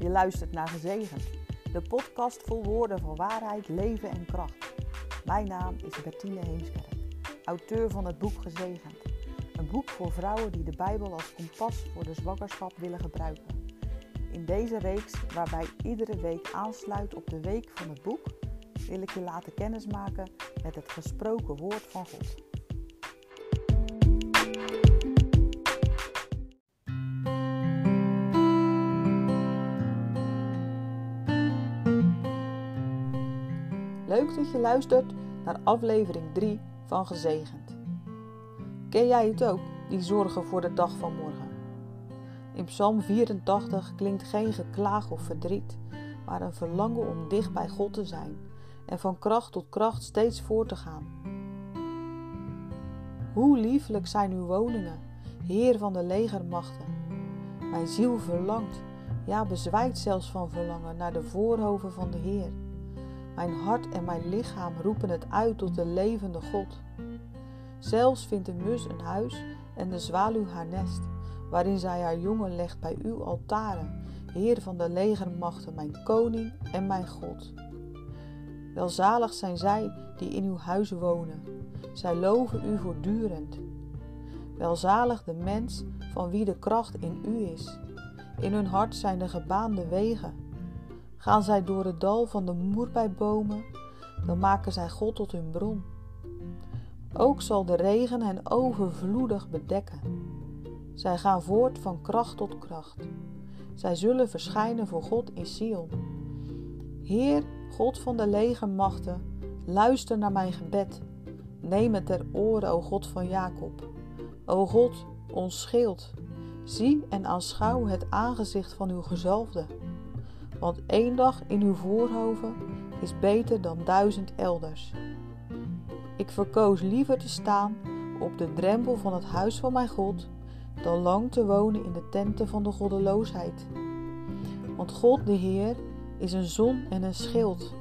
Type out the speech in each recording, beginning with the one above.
Je luistert naar Gezegend, de podcast vol woorden van waarheid, leven en kracht. Mijn naam is Bertine Heemskerk, auteur van het boek Gezegend. Een boek voor vrouwen die de Bijbel als kompas voor de zwangerschap willen gebruiken. In deze reeks, waarbij iedere week aansluit op de week van het boek, wil ik je laten kennismaken met het gesproken woord van God. Leuk dat je luistert naar aflevering 3 van Gezegend. Ken jij het ook, die zorgen voor de dag van morgen? In Psalm 84 klinkt geen geklaag of verdriet, maar een verlangen om dicht bij God te zijn en van kracht tot kracht steeds voor te gaan. Hoe lieflijk zijn uw woningen, Heer van de legermachten. Mijn ziel verlangt, ja bezwijkt zelfs van verlangen naar de voorhoven van de Heer. Mijn hart en mijn lichaam roepen het uit tot de levende God. Zelfs vindt de mus een huis en de zwaluw haar nest, waarin zij haar jongen legt bij uw altaren, Heer van de legermachten, mijn koning en mijn God. Welzalig zijn zij die in uw huis wonen, zij loven u voortdurend. Welzalig de mens van wie de kracht in u is. In hun hart zijn de gebaande wegen. Gaan zij door het dal van de moerbijbomen, dan maken zij God tot hun bron. Ook zal de regen hen overvloedig bedekken. Zij gaan voort van kracht tot kracht. Zij zullen verschijnen voor God in Sion. Heer, God van de legermachten, luister naar mijn gebed. Neem het ter oren, o God van Jacob. O God, ons zie en aanschouw het aangezicht van uw gezalfde. Want één dag in uw voorhoven is beter dan duizend elders. Ik verkoos liever te staan op de drempel van het huis van mijn God, dan lang te wonen in de tenten van de goddeloosheid. Want God de Heer is een zon en een schild.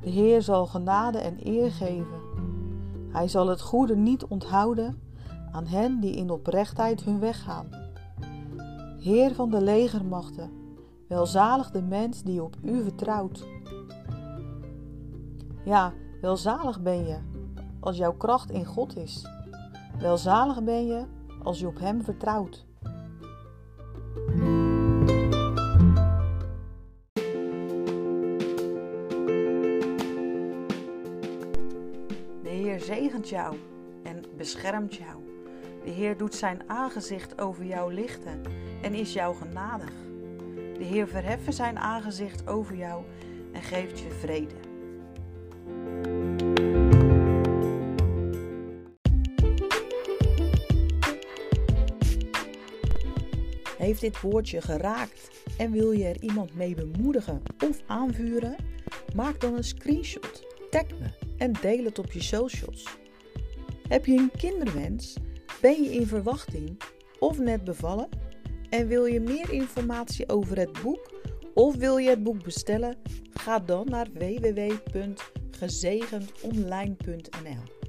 De Heer zal genade en eer geven. Hij zal het goede niet onthouden aan hen die in oprechtheid hun weg gaan. Heer van de legermachten, welzalig de mens die op u vertrouwt. Ja, welzalig ben je als jouw kracht in God is. Welzalig ben je als je op Hem vertrouwt. De Heer zegent jou en beschermt jou. De Heer doet zijn aangezicht over jou lichten en is jou genadig. De Heer verheffen zijn aangezicht over jou en geeft je vrede. Heeft dit woordje geraakt en wil je er iemand mee bemoedigen of aanvuren? Maak dan een screenshot, tag me en deel het op je socials. Heb je een kinderwens? Ben je in verwachting of net bevallen? En wil je meer informatie over het boek of wil je het boek bestellen? Ga dan naar www.gezegendonline.nl